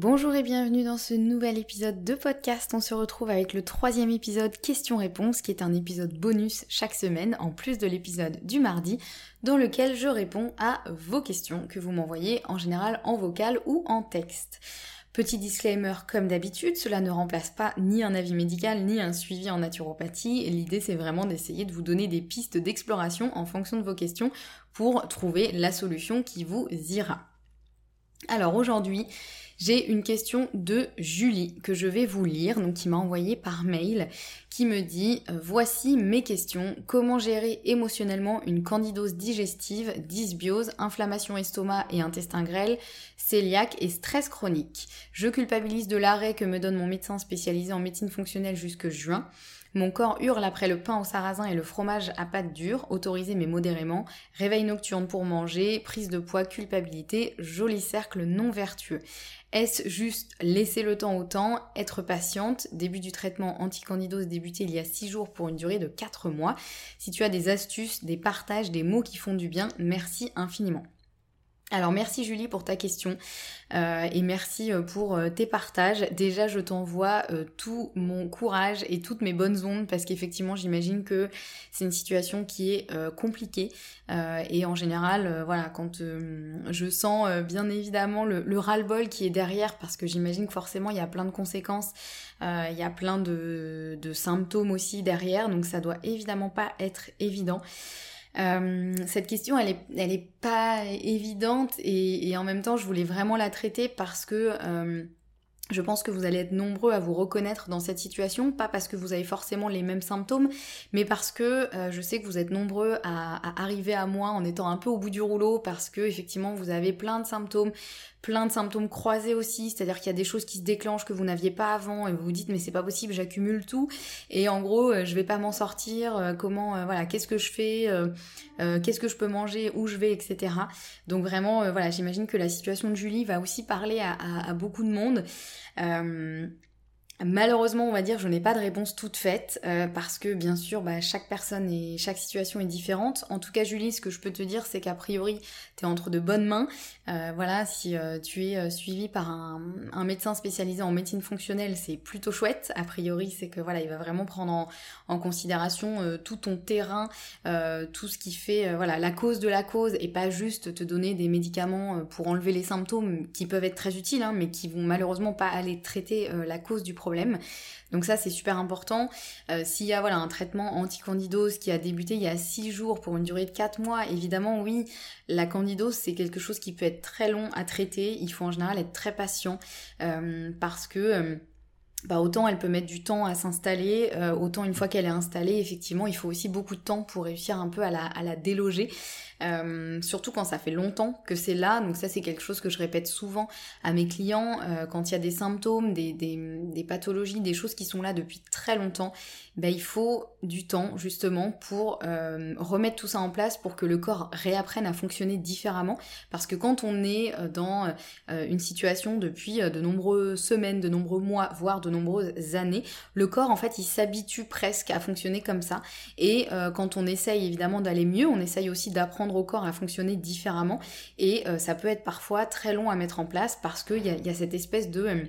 Bonjour et bienvenue dans ce nouvel épisode de podcast. On se retrouve avec le troisième épisode question-réponse qui est un épisode bonus chaque semaine en plus de l'épisode du mardi dans lequel je réponds à vos questions que vous m'envoyez en général en vocal ou en texte. Petit disclaimer, comme d'habitude, cela ne remplace pas ni un avis médical ni un suivi en naturopathie. L'idée c'est vraiment d'essayer de vous donner des pistes d'exploration en fonction de vos questions pour trouver la solution qui vous ira. Alors aujourd'hui, j'ai une question de Julie que je vais vous lire, donc qui m'a envoyé par mail, qui me dit euh, Voici mes questions. Comment gérer émotionnellement une candidose digestive, dysbiose, inflammation estomac et intestin grêle, cœliaque et stress chronique? Je culpabilise de l'arrêt que me donne mon médecin spécialisé en médecine fonctionnelle jusque juin. Mon corps hurle après le pain au sarrasin et le fromage à pâte dure, autorisé mais modérément, réveil nocturne pour manger, prise de poids, culpabilité, joli cercle non vertueux. Est-ce juste laisser le temps au temps, être patiente? Début du traitement anticandidose débuté il y a 6 jours pour une durée de 4 mois. Si tu as des astuces, des partages, des mots qui font du bien, merci infiniment. Alors merci Julie pour ta question euh, et merci euh, pour euh, tes partages. Déjà je t'envoie tout mon courage et toutes mes bonnes ondes parce qu'effectivement j'imagine que c'est une situation qui est compliquée et en général voilà quand je sens bien évidemment le, le ras-le-bol qui est derrière parce que j'imagine que forcément il y a plein de conséquences, il y a plein de, de symptômes aussi derrière donc ça doit évidemment pas être évident. Euh, cette question, elle est, elle est pas évidente et, en même temps, je voulais vraiment la traiter parce que euh, je pense que vous allez être nombreux à vous reconnaître dans cette situation, pas parce que vous avez forcément les mêmes symptômes, mais parce que euh, je sais que vous êtes nombreux à, arriver à moi en étant un peu au bout du rouleau parce que effectivement vous avez plein de symptômes, plein de symptômes croisés aussi, c'est-à-dire qu'il y a des choses qui se déclenchent que vous n'aviez pas avant et vous vous dites mais c'est pas possible, j'accumule tout et en gros euh, je vais pas m'en sortir, euh, comment voilà, qu'est-ce que je fais, qu'est-ce que je peux manger, où je vais, etc. Donc vraiment voilà, j'imagine que la situation de Julie va aussi parler à beaucoup de monde. Um, Malheureusement, on va dire, je n'ai pas de réponse toute faite euh, parce que bien sûr, bah, chaque personne et chaque situation est différente. En tout cas, Julie, ce que je peux te dire, c'est qu'a priori, tu es entre de bonnes mains. Euh, voilà, si euh, tu es suivi par un, médecin spécialisé en médecine fonctionnelle, c'est plutôt chouette. A priori, c'est que voilà, il va vraiment prendre en, considération tout ton terrain, tout ce qui fait voilà la cause de la cause et pas juste te donner des médicaments pour enlever les symptômes qui peuvent être très utiles, hein, mais qui vont malheureusement pas aller traiter la cause du problème donc ça c'est super important. Euh, s'il y a voilà un traitement anti-candidose qui a débuté il y a 6 jours pour une durée de 4 mois, évidemment oui, la candidose c'est quelque chose qui peut être très long à traiter. Il faut en général être très patient euh, parce que euh, bah, autant elle peut mettre du temps à s'installer, autant une fois qu'elle est installée, effectivement, il faut aussi beaucoup de temps pour réussir un peu à la, déloger. Euh, surtout quand ça fait longtemps que c'est là. Donc ça c'est quelque chose que je répète souvent à mes clients euh, quand il y a des symptômes, des, pathologies, des choses qui sont là depuis très longtemps. Ben, il faut du temps justement pour euh, remettre tout ça en place pour que le corps réapprenne à fonctionner différemment. Parce que quand on est dans une situation depuis de nombreuses semaines, de nombreux mois, voire de nombreuses années, le corps en fait il s'habitue presque à fonctionner comme ça. Et quand on essaye évidemment d'aller mieux, on essaye aussi d'apprendre au corps à fonctionner différemment et euh, ça peut être parfois très long à mettre en place parce qu'il y a cette espèce de...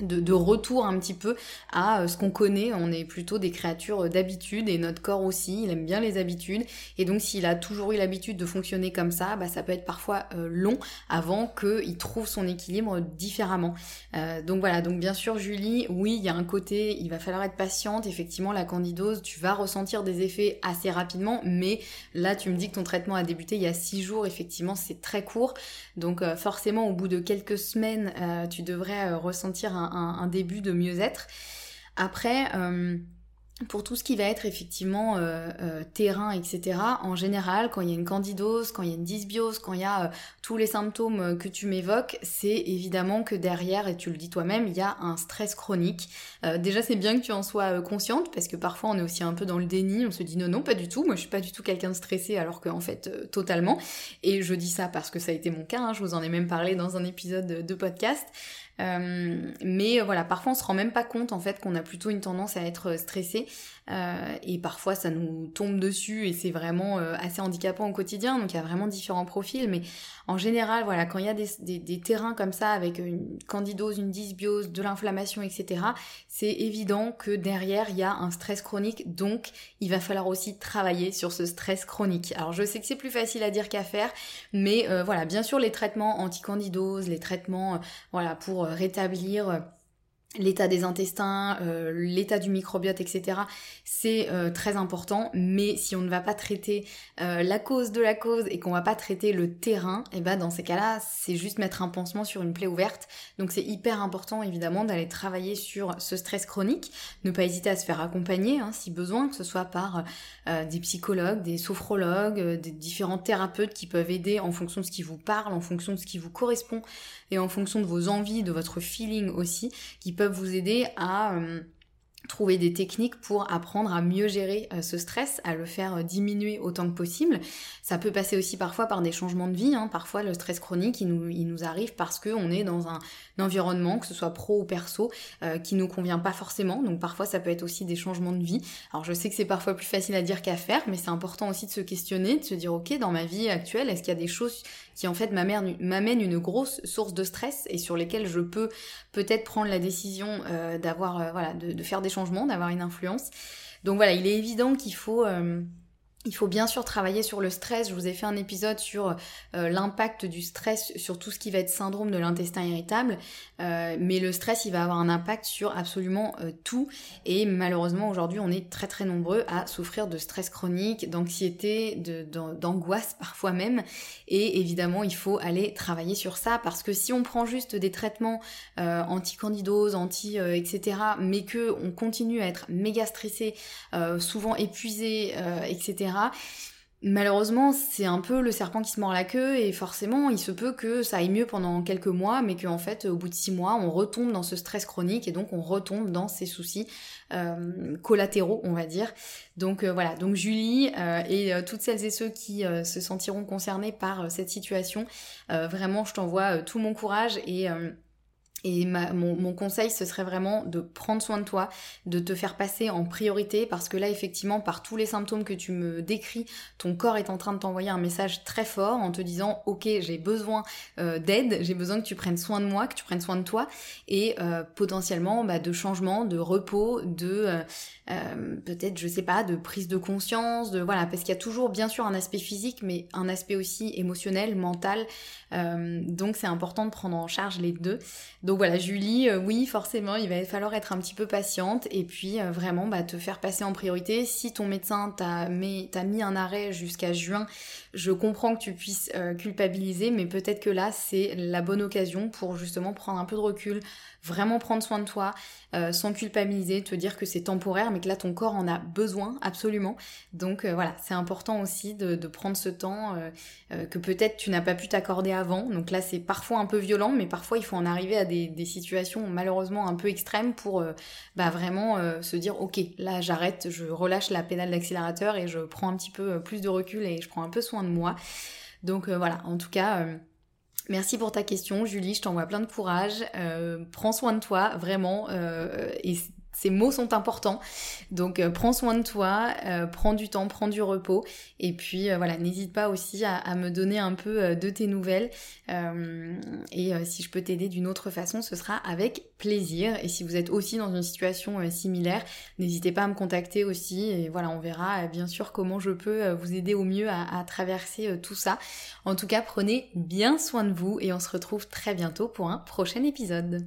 De, retour un petit peu à euh, ce qu'on connaît. On est plutôt des créatures d'habitude et notre corps aussi, il aime bien les habitudes. Et donc s'il a toujours eu l'habitude de fonctionner comme ça, bah, ça peut être parfois euh, long avant qu'il trouve son équilibre différemment. Euh, donc voilà, donc bien sûr Julie, oui, il y a un côté, il va falloir être patiente. Effectivement, la candidose, tu vas ressentir des effets assez rapidement, mais là tu me dis que ton traitement a débuté il y a six jours, effectivement c'est très court. Donc forcément au bout de quelques semaines, tu devrais ressentir un un, début de mieux-être. Après, euh, pour tout ce qui va être effectivement euh, euh, terrain, etc., en général, quand il y a une candidose, quand il y a une dysbiose, quand il y a tous les symptômes que tu m'évoques, c'est évidemment que derrière, et tu le dis toi-même, il y a un stress chronique. déjà, c'est bien que tu en sois consciente, parce que parfois on est aussi un peu dans le déni, on se dit non, non, pas du tout, moi je suis pas du tout quelqu'un de stressé, alors qu'en fait, totalement. Et je dis ça parce que ça a été mon cas, hein, je vous en ai même parlé dans un épisode de podcast. Euh, mais voilà, parfois on se rend même pas compte en fait qu'on a plutôt une tendance à être stressé euh, et parfois ça nous tombe dessus et c'est vraiment euh, assez handicapant au quotidien. Donc il y a vraiment différents profils, mais en général, voilà, quand il y a des, terrains comme ça avec une candidose, une dysbiose, de l'inflammation, etc., c'est évident que derrière il y a un stress chronique. Donc il va falloir aussi travailler sur ce stress chronique. Alors je sais que c'est plus facile à dire qu'à faire, mais euh, voilà, bien sûr les traitements anti-candidose, les traitements, voilà, pour rétablir l'état des intestins, euh, l'état du microbiote, etc. C'est euh, très important, mais si on ne va pas traiter euh, la cause de la cause et qu'on va pas traiter le terrain, et eh ben dans ces cas-là, c'est juste mettre un pansement sur une plaie ouverte. Donc c'est hyper important évidemment d'aller travailler sur ce stress chronique, ne pas hésiter à se faire accompagner hein, si besoin, que ce soit par des psychologues, des sophrologues, des différents thérapeutes qui peuvent aider en fonction de ce qui vous parle, en fonction de ce qui vous correspond et en fonction de vos envies, de votre feeling aussi, qui peuvent vous aider à euh, trouver des techniques pour apprendre à mieux gérer euh, ce stress, à le faire euh, diminuer autant que possible. Ça peut passer aussi parfois par des changements de vie. Hein. Parfois, le stress chronique, il nous, arrive parce qu'on est dans un, environnement, que ce soit pro ou perso, qui nous convient pas forcément. Donc parfois, ça peut être aussi des changements de vie. Alors je sais que c'est parfois plus facile à dire qu'à faire, mais c'est important aussi de se questionner, de se dire, ok, dans ma vie actuelle, est-ce qu'il y a des choses qui en fait m'amènent une grosse source de stress et sur lesquelles je peux peut-être prendre la décision d'avoir, voilà, de, faire des changement, d'avoir une influence. Donc voilà, il est évident qu'il faut... Il faut bien sûr travailler sur le stress. Je vous ai fait un épisode sur euh, l'impact du stress sur tout ce qui va être syndrome de l'intestin irritable. Euh, mais le stress, il va avoir un impact sur absolument euh, tout. Et malheureusement, aujourd'hui, on est très très nombreux à souffrir de stress chronique, d'anxiété, d'angoisse parfois même. Et évidemment, il faut aller travailler sur ça parce que si on prend juste des traitements anti-candidose, anti, etc., mais que on continue à être méga stressé, souvent épuisé, etc Malheureusement, c'est un peu le serpent qui se mord la queue et forcément, il se peut que ça aille mieux pendant quelques mois, mais qu'en fait, au bout de six mois, on retombe dans ce stress chronique et donc on retombe dans ces soucis euh, collatéraux, on va dire. Donc euh, voilà, donc Julie euh, et toutes celles et ceux qui se sentiront concernés par cette situation, vraiment, je t'envoie tout mon courage et et mon, conseil, ce serait vraiment de prendre soin de toi, de te faire passer en priorité, parce que là, effectivement, par tous les symptômes que tu me décris, ton corps est en train de t'envoyer un message très fort en te disant, ok, j'ai besoin euh, d'aide, j'ai besoin que tu prennes soin de moi, que tu prennes soin de toi, et euh, potentiellement bah, de changement, de repos, de euh, peut-être, je sais pas, de prise de conscience, de voilà, parce qu'il y a toujours bien sûr un aspect physique, mais un aspect aussi émotionnel, mental. donc c'est important de prendre en charge les deux. Donc voilà, Julie, euh, oui, forcément, il va falloir être un petit peu patiente et puis euh, vraiment bah, te faire passer en priorité. Si ton médecin t'a mis, un arrêt jusqu'à juin, je comprends que tu puisses euh, culpabiliser, mais peut-être que là, c'est la bonne occasion pour justement prendre un peu de recul, vraiment prendre soin de toi, sans culpabiliser, te dire que c'est temporaire, mais que là ton corps en a besoin absolument. Donc voilà, c'est important aussi de, prendre ce temps que peut-être tu n'as pas pu t'accorder avant. Donc là c'est parfois un peu violent, mais parfois il faut en arriver à des, situations malheureusement un peu extrêmes pour bah, vraiment se dire ok, là j'arrête, je relâche la pédale d'accélérateur et je prends un petit peu plus de recul et je prends un peu soin de moi. Donc voilà, en tout cas... Merci pour ta question, Julie. Je t'envoie plein de courage. Euh, prends soin de toi, vraiment. Euh, et ces mots sont importants. Donc euh, prends soin de toi, euh, prends du temps, prends du repos. Et puis euh, voilà, n'hésite pas aussi à, me donner un peu de tes nouvelles. et si je peux t'aider d'une autre façon, ce sera avec plaisir. Et si vous êtes aussi dans une situation similaire, n'hésitez pas à me contacter aussi. Et voilà, on verra bien sûr comment je peux vous aider au mieux à, à traverser tout ça. En tout cas, prenez bien soin de vous et on se retrouve très bientôt pour un prochain épisode.